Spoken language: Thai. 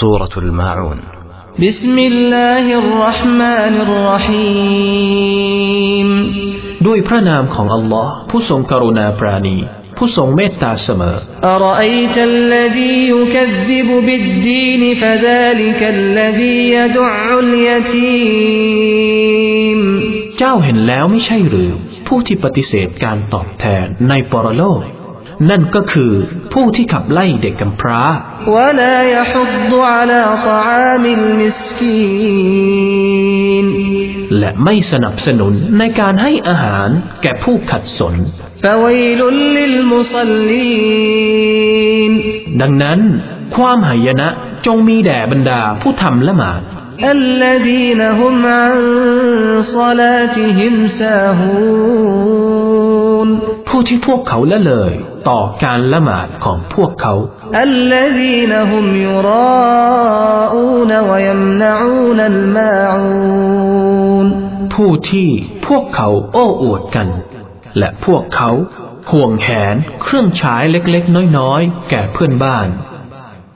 سورة الماعون بسم الله الرحمن الرحيم ด้วยพระนามของอัลลอฮ์ผู้ทรงกรุณาปราณี ผู้ทรงเมตตาเสมอ أرأيت الذي يكذب بالدين فذلك الذي يدع اليتيم เจ้าเห็นแล้วไม่ใช่หรือ ผู้ที่ปฏิเสธการตอบแทนในปรโลก นั่นก็คือผู้ที่ขับไล่เด็กกำพร้า ولا يحض على طعام المسكين และไม่สนับสนุนในการให้อาหารแก่ผู้ขัดสน فويل للمصلين ดังนั้น ความหายนะจงมีแด่บรรดาผู้ทำละหมาด الذين هم عن صلاتهم ساهون ผู้ที่พวกเขาละเลย ต่อการละหมาดของพวกเขา ผู้ที่พวกเขาโอ้อวดกัน และพวกเขาห่วงแหนเครื่องใช้เล็กๆ น้อยๆ แก่เพื่อนบ้าน